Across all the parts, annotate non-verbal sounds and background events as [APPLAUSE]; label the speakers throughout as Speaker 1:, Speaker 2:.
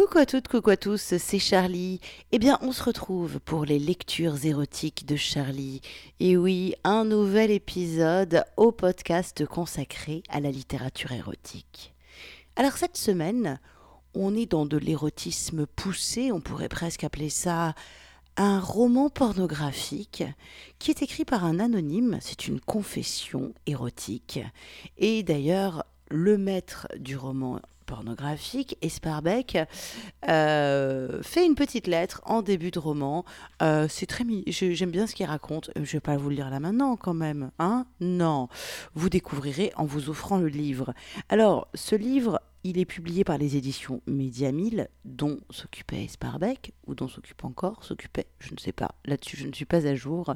Speaker 1: Coucou à toutes, coucou à tous, c'est Charlie. Eh bien, on se retrouve pour les lectures érotiques de Charlie. Et oui, un nouvel épisode au podcast consacré à la littérature érotique. Alors cette semaine, on est dans de l'érotisme poussé, on pourrait presque appeler ça un roman pornographique qui est écrit par un anonyme, c'est une confession érotique. Et d'ailleurs, le maître du roman pornographique, Esparbeck euh, fait une petite lettre en début de roman. Euh, c'est très j'aime bien ce qu'il raconte. Je vais pas vous le lire là maintenant quand même, hein? Non, vous découvrirez en vous offrant le livre. Alors, ce livre il est publié par les éditions Média dont s'occupait Sparbeck, ou dont s'occupe encore, s'occupait, je ne sais pas, là-dessus je ne suis pas à jour.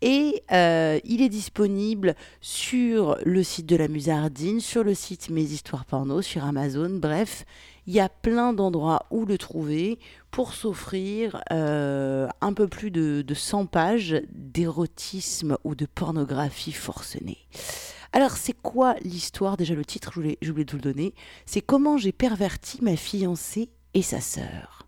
Speaker 1: Et euh, il est disponible sur le site de la Musardine, sur le site Mes Histoires Porno, sur Amazon, bref, il y a plein d'endroits où le trouver pour s'offrir euh, un peu plus de, de 100 pages d'érotisme ou de pornographie forcenée. Alors, c'est quoi l'histoire? Déjà, le titre, j'ai oublié de vous le donner. C'est Comment j'ai perverti ma fiancée et sa sœur.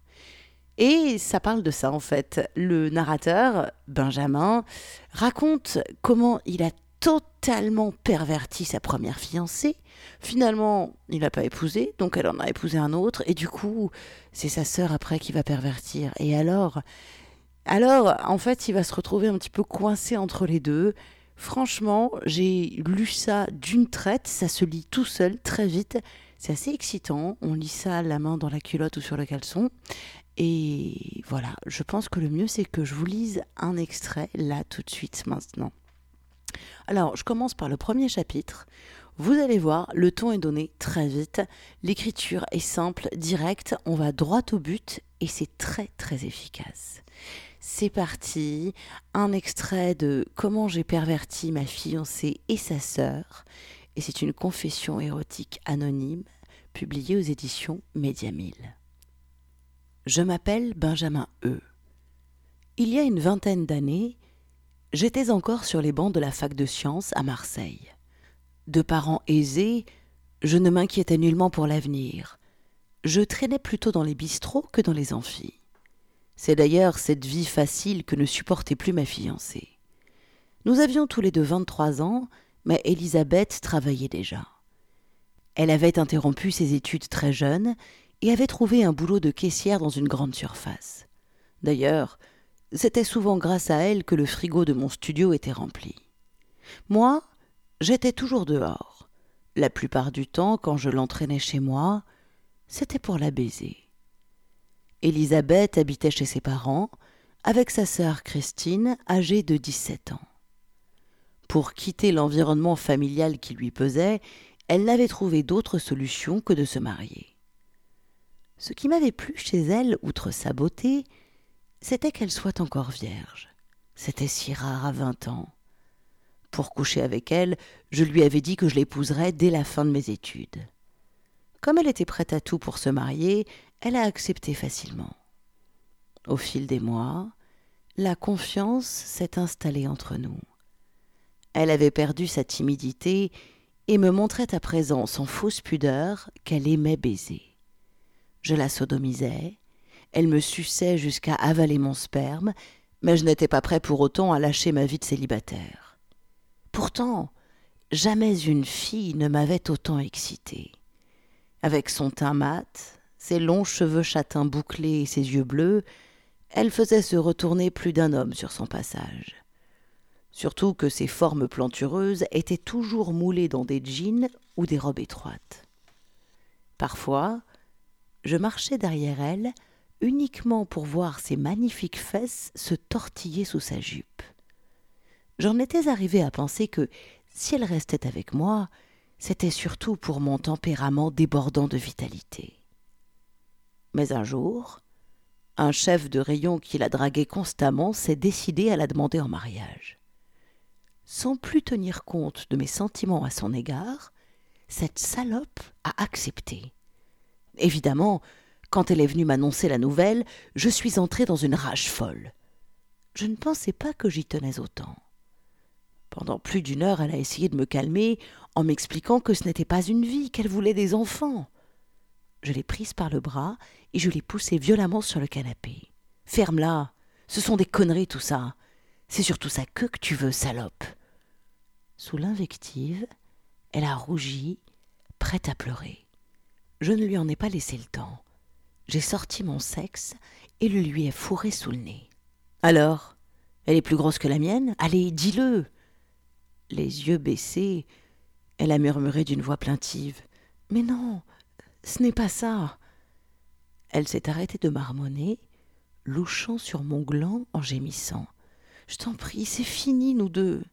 Speaker 1: Et ça parle de ça, en fait. Le narrateur, Benjamin, raconte comment il a totalement perverti sa première fiancée. Finalement, il n'a pas épousé, donc elle en a épousé un autre, et du coup, c'est sa sœur après qui va pervertir. Et alors, alors, en fait, il va se retrouver un petit peu coincé entre les deux. Franchement, j'ai lu ça d'une traite, ça se lit tout seul, très vite. C'est assez excitant. On lit ça la main dans la culotte ou sur le caleçon. Et voilà, je pense que le mieux c'est que je vous lise un extrait là tout de suite maintenant. Alors, je commence par le premier chapitre. Vous allez voir, le ton est donné très vite, l'écriture est simple, directe, on va droit au but et c'est très très efficace. C'est parti, un extrait de Comment j'ai perverti ma fiancée et sa sœur, et c'est une confession érotique anonyme publiée aux éditions Média Je m'appelle Benjamin E. Il y a une vingtaine d'années, j'étais encore sur les bancs de la fac de sciences à Marseille. De parents aisés, je ne m'inquiétais nullement pour l'avenir. Je traînais plutôt dans les bistrots que dans les amphis. C'est d'ailleurs cette vie facile que ne supportait plus ma fiancée. Nous avions tous les deux vingt-trois ans, mais Elisabeth travaillait déjà. Elle avait interrompu ses études très jeune et avait trouvé un boulot de caissière dans une grande surface. D'ailleurs, c'était souvent grâce à elle que le frigo de mon studio était rempli. Moi, j'étais toujours dehors. La plupart du temps, quand je l'entraînais chez moi, c'était pour la baiser. Élisabeth habitait chez ses parents, avec sa sœur Christine, âgée de 17 ans. Pour quitter l'environnement familial qui lui pesait, elle n'avait trouvé d'autre solution que de se marier. Ce qui m'avait plu chez elle, outre sa beauté, c'était qu'elle soit encore vierge. C'était si rare à vingt ans. Pour coucher avec elle, je lui avais dit que je l'épouserais dès la fin de mes études. Comme elle était prête à tout pour se marier, elle a accepté facilement. Au fil des mois, la confiance s'est installée entre nous. Elle avait perdu sa timidité et me montrait à présent sans fausse pudeur qu'elle aimait baiser. Je la sodomisais, elle me suçait jusqu'à avaler mon sperme, mais je n'étais pas prêt pour autant à lâcher ma vie de célibataire. Pourtant, jamais une fille ne m'avait autant excité. Avec son teint mat, ses longs cheveux châtains bouclés et ses yeux bleus, elle faisait se retourner plus d'un homme sur son passage. Surtout que ses formes plantureuses étaient toujours moulées dans des jeans ou des robes étroites. Parfois, je marchais derrière elle uniquement pour voir ses magnifiques fesses se tortiller sous sa jupe. J'en étais arrivé à penser que, si elle restait avec moi, c'était surtout pour mon tempérament débordant de vitalité. Mais un jour, un chef de rayon qui la draguait constamment s'est décidé à la demander en mariage. Sans plus tenir compte de mes sentiments à son égard, cette salope a accepté. Évidemment, quand elle est venue m'annoncer la nouvelle, je suis entré dans une rage folle. Je ne pensais pas que j'y tenais autant. Pendant plus d'une heure, elle a essayé de me calmer en m'expliquant que ce n'était pas une vie, qu'elle voulait des enfants. Je l'ai prise par le bras et je l'ai poussée violemment sur le canapé. Ferme-la. Ce sont des conneries tout ça. C'est surtout sa queue que tu veux, salope. Sous l'invective, elle a rougi, prête à pleurer. Je ne lui en ai pas laissé le temps. J'ai sorti mon sexe et le lui ai fourré sous le nez. Alors Elle est plus grosse que la mienne? Allez, dis-le Les yeux baissés, elle a murmuré d'une voix plaintive. Mais non, ce n'est pas ça. Elle s'est arrêtée de marmonner, louchant sur mon gland en gémissant. Je t'en prie, c'est fini, nous deux.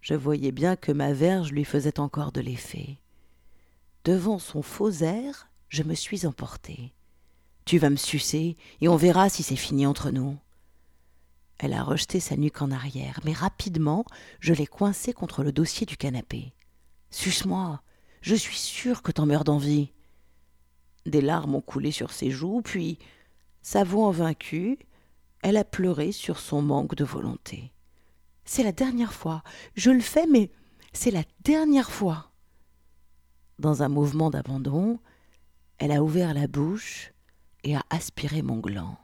Speaker 1: Je voyais bien que ma verge lui faisait encore de l'effet. Devant son faux air, je me suis emportée. Tu vas me sucer, et on verra si c'est fini entre nous. Elle a rejeté sa nuque en arrière, mais rapidement je l'ai coincée contre le dossier du canapé. Suce-moi, je suis sûre que t'en meurs d'envie. Des larmes ont coulé sur ses joues, puis, s'avouant vaincue, elle a pleuré sur son manque de volonté. C'est la dernière fois. Je le fais, mais c'est la dernière fois. Dans un mouvement d'abandon, elle a ouvert la bouche et a aspiré mon gland.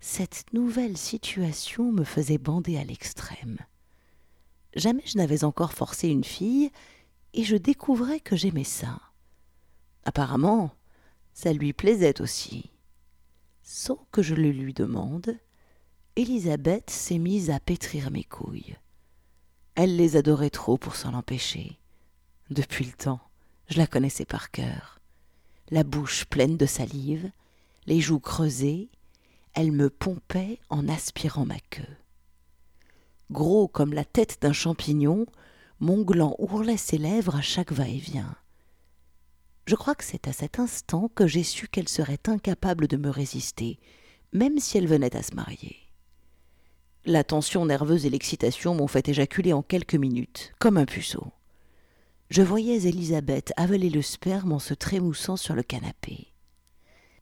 Speaker 1: Cette nouvelle situation me faisait bander à l'extrême. Jamais je n'avais encore forcé une fille, et je découvrais que j'aimais ça. Apparemment, ça lui plaisait aussi. Sans que je le lui demande, Élisabeth s'est mise à pétrir mes couilles. Elle les adorait trop pour s'en empêcher. Depuis le temps, je la connaissais par cœur. La bouche pleine de salive, les joues creusées, elle me pompait en aspirant ma queue. Gros comme la tête d'un champignon, mon gland ourlait ses lèvres à chaque va-et-vient. Je crois que c'est à cet instant que j'ai su qu'elle serait incapable de me résister, même si elle venait à se marier. La tension nerveuse et l'excitation m'ont fait éjaculer en quelques minutes, comme un puceau. Je voyais Élisabeth avaler le sperme en se trémoussant sur le canapé.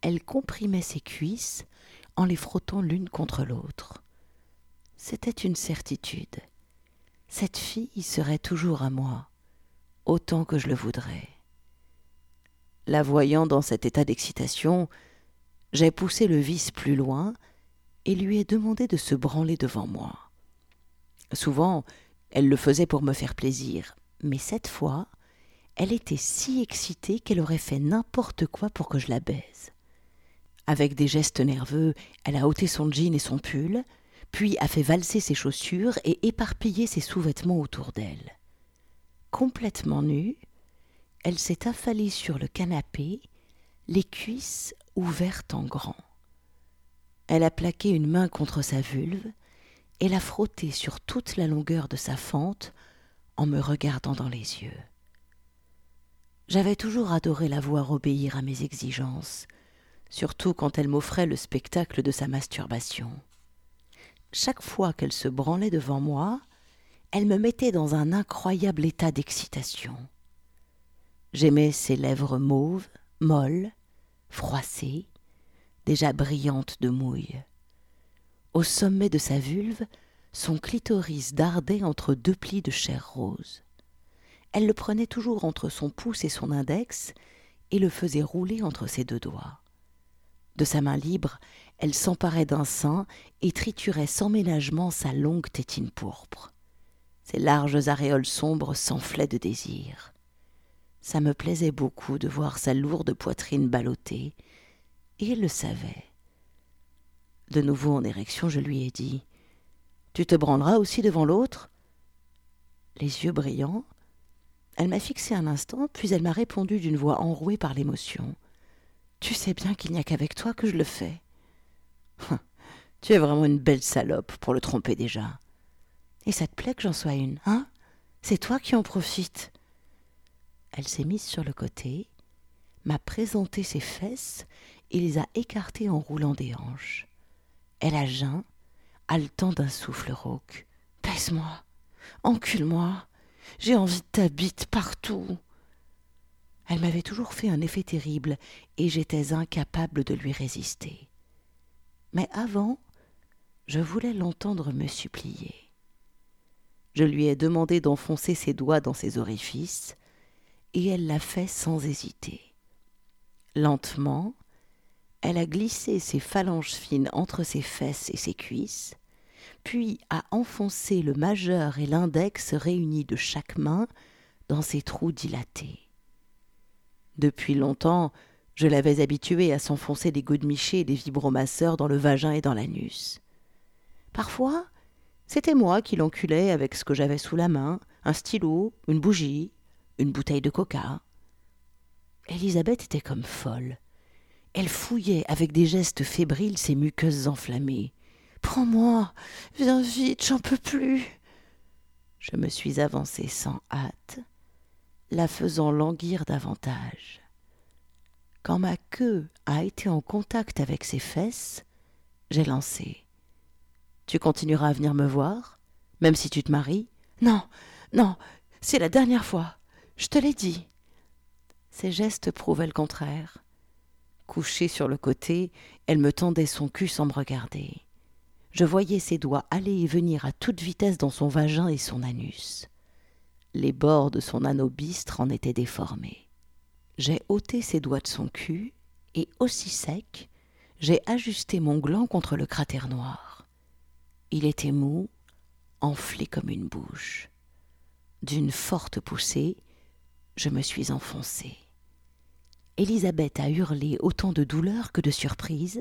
Speaker 1: Elle comprimait ses cuisses en les frottant l'une contre l'autre. C'était une certitude. Cette fille serait toujours à moi, autant que je le voudrais. La voyant dans cet état d'excitation, j'ai poussé le vice plus loin et lui ai demandé de se branler devant moi. Souvent, elle le faisait pour me faire plaisir, mais cette fois, elle était si excitée qu'elle aurait fait n'importe quoi pour que je la baise. Avec des gestes nerveux, elle a ôté son jean et son pull, puis a fait valser ses chaussures et éparpillé ses sous-vêtements autour d'elle. Complètement nue, elle s'est affalée sur le canapé, les cuisses ouvertes en grand. Elle a plaqué une main contre sa vulve et l'a frottée sur toute la longueur de sa fente en me regardant dans les yeux. J'avais toujours adoré la voir obéir à mes exigences, surtout quand elle m'offrait le spectacle de sa masturbation. Chaque fois qu'elle se branlait devant moi, elle me mettait dans un incroyable état d'excitation. J'aimais ses lèvres mauves, molles, froissées, déjà brillante de mouille. Au sommet de sa vulve, son clitoris dardait entre deux plis de chair rose. Elle le prenait toujours entre son pouce et son index et le faisait rouler entre ses deux doigts. De sa main libre, elle s'emparait d'un sein et triturait sans ménagement sa longue tétine pourpre. Ses larges aréoles sombres s'enflaient de désir. Ça me plaisait beaucoup de voir sa lourde poitrine ballottée, et elle le savait. De nouveau en érection, je lui ai dit Tu te branleras aussi devant l'autre? Les yeux brillants, elle m'a fixé un instant, puis elle m'a répondu d'une voix enrouée par l'émotion Tu sais bien qu'il n'y a qu'avec toi que je le fais. tu es vraiment une belle salope pour le tromper déjà. Et ça te plaît que j'en sois une, hein? C'est toi qui en profites. Elle s'est mise sur le côté, m'a présenté ses fesses et les a écartées en roulant des hanches. Elle a jeun, haletant d'un souffle rauque. Baise-moi, encule-moi, j'ai envie de ta bite partout. Elle m'avait toujours fait un effet terrible et j'étais incapable de lui résister. Mais avant, je voulais l'entendre me supplier. Je lui ai demandé d'enfoncer ses doigts dans ses orifices, et elle l'a fait sans hésiter. Lentement, elle a glissé ses phalanges fines entre ses fesses et ses cuisses, puis a enfoncé le majeur et l'index réunis de chaque main dans ses trous dilatés. Depuis longtemps, je l'avais habituée à s'enfoncer des godemichés et des vibromasseurs dans le vagin et dans l'anus. Parfois, c'était moi qui l'enculais avec ce que j'avais sous la main, un stylo, une bougie, une bouteille de coca. Elisabeth était comme folle. Elle fouillait avec des gestes fébriles ses muqueuses enflammées. Prends-moi, viens vite, j'en peux plus. Je me suis avancée sans hâte, la faisant languir davantage. Quand ma queue a été en contact avec ses fesses, j'ai lancé. Tu continueras à venir me voir, même si tu te maries? Non, non, c'est la dernière fois. Je te l'ai dit. Ses gestes prouvaient le contraire. Couchée sur le côté, elle me tendait son cul sans me regarder. Je voyais ses doigts aller et venir à toute vitesse dans son vagin et son anus. Les bords de son anneau bistre en étaient déformés. J'ai ôté ses doigts de son cul et, aussi sec, j'ai ajusté mon gland contre le cratère noir. Il était mou, enflé comme une bouche. D'une forte poussée, je me suis enfoncé. Élisabeth a hurlé autant de douleur que de surprise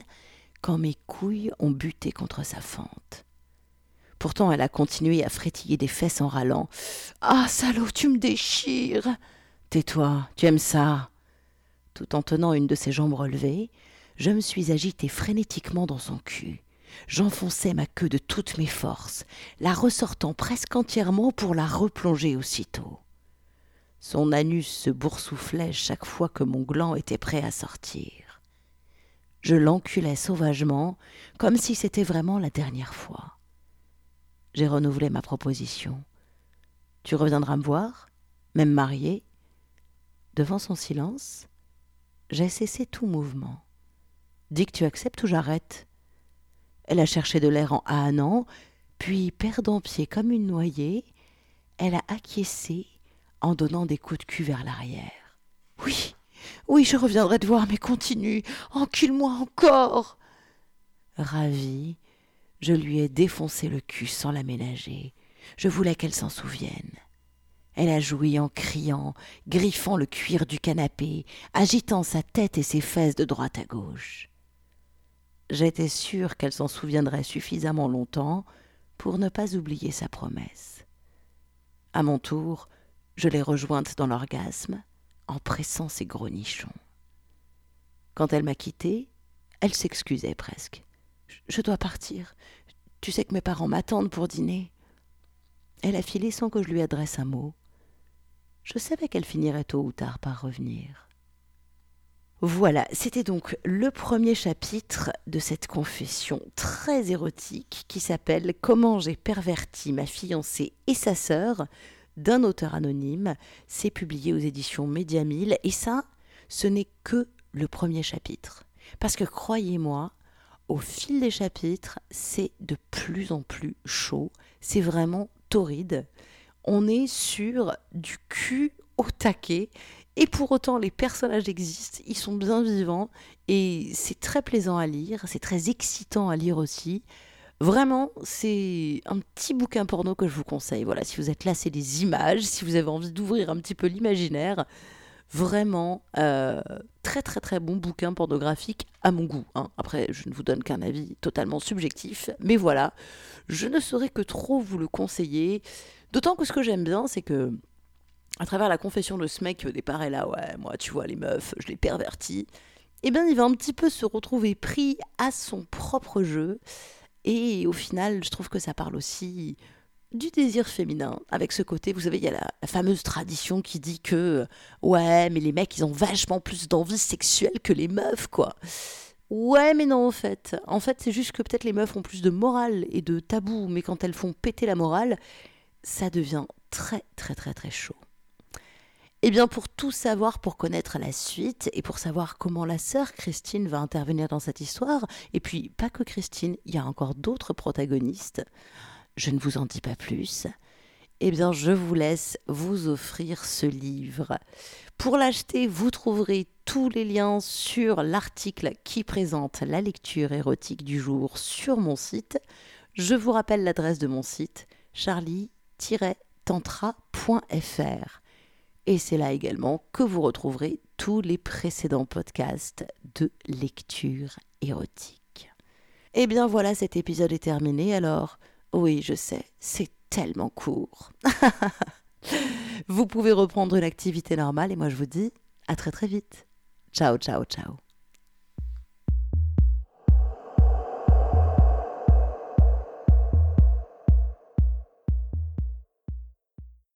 Speaker 1: quand mes couilles ont buté contre sa fente. Pourtant, elle a continué à frétiller des fesses en râlant. Ah, salaud, tu me déchires Tais-toi, tu aimes ça Tout en tenant une de ses jambes relevées, je me suis agité frénétiquement dans son cul. J'enfonçais ma queue de toutes mes forces, la ressortant presque entièrement pour la replonger aussitôt. Son anus se boursouflait chaque fois que mon gland était prêt à sortir. Je l'enculais sauvagement, comme si c'était vraiment la dernière fois. J'ai renouvelé ma proposition. Tu reviendras me voir, même marié Devant son silence, j'ai cessé tout mouvement. Dis que tu acceptes ou j'arrête Elle a cherché de l'air en hannant, puis, perdant pied comme une noyée, elle a acquiescé en donnant des coups de cul vers l'arrière. Oui, oui, je reviendrai te voir, mais continue, encule-moi encore. Ravi, je lui ai défoncé le cul sans la ménager. Je voulais qu'elle s'en souvienne. Elle a joui en criant, griffant le cuir du canapé, agitant sa tête et ses fesses de droite à gauche. J'étais sûr qu'elle s'en souviendrait suffisamment longtemps pour ne pas oublier sa promesse. À mon tour, je l'ai rejointe dans l'orgasme en pressant ses gros nichons. Quand elle m'a quitté, elle s'excusait presque. Je dois partir. Tu sais que mes parents m'attendent pour dîner. Elle a filé sans que je lui adresse un mot. Je savais qu'elle finirait tôt ou tard par revenir. Voilà, c'était donc le premier chapitre de cette confession très érotique qui s'appelle Comment j'ai perverti ma fiancée et sa sœur d'un auteur anonyme. C'est publié aux éditions Média et ça, ce n'est que le premier chapitre. Parce que croyez-moi, au fil des chapitres, c'est de plus en plus chaud. C'est vraiment torride. On est sur du cul au taquet. Et pour autant, les personnages existent, ils sont bien vivants, et c'est très plaisant à lire, c'est très excitant à lire aussi. Vraiment, c'est un petit bouquin porno que je vous conseille. Voilà, si vous êtes lassé des images, si vous avez envie d'ouvrir un petit peu l'imaginaire, vraiment euh, très très très bon bouquin pornographique à mon goût. Hein. Après, je ne vous donne qu'un avis totalement subjectif, mais voilà, je ne saurais que trop vous le conseiller. D'autant que ce que j'aime bien, c'est que à travers la confession de ce mec, au départ est là, ouais, moi tu vois les meufs, je les pervertis. Eh bien, il va un petit peu se retrouver pris à son propre jeu. Et au final, je trouve que ça parle aussi du désir féminin, avec ce côté, vous savez, il y a la, fameuse tradition qui dit que, ouais, mais les mecs, ils ont vachement plus d'envie sexuelle que les meufs, quoi. Ouais, mais non, en fait. En fait, c'est juste que peut-être les meufs ont plus de morale et de tabou, mais quand elles font péter la morale, ça devient très, très, très, très chaud. Eh bien, pour tout savoir, pour connaître la suite et pour savoir comment la sœur Christine va intervenir dans cette histoire, et puis pas que Christine, il y a encore d'autres protagonistes, je ne vous en dis pas plus. Eh bien, je vous laisse vous offrir ce livre. Pour l'acheter, vous trouverez tous les liens sur l'article qui présente la lecture érotique du jour sur mon site. Je vous rappelle l'adresse de mon site charlie-tantra.fr. Et c'est là également que vous retrouverez tous les précédents podcasts de lecture érotique. Eh bien voilà, cet épisode est terminé alors. Oui, je sais, c'est tellement court. [LAUGHS] vous pouvez reprendre l'activité normale et moi je vous dis à très très vite. Ciao, ciao, ciao.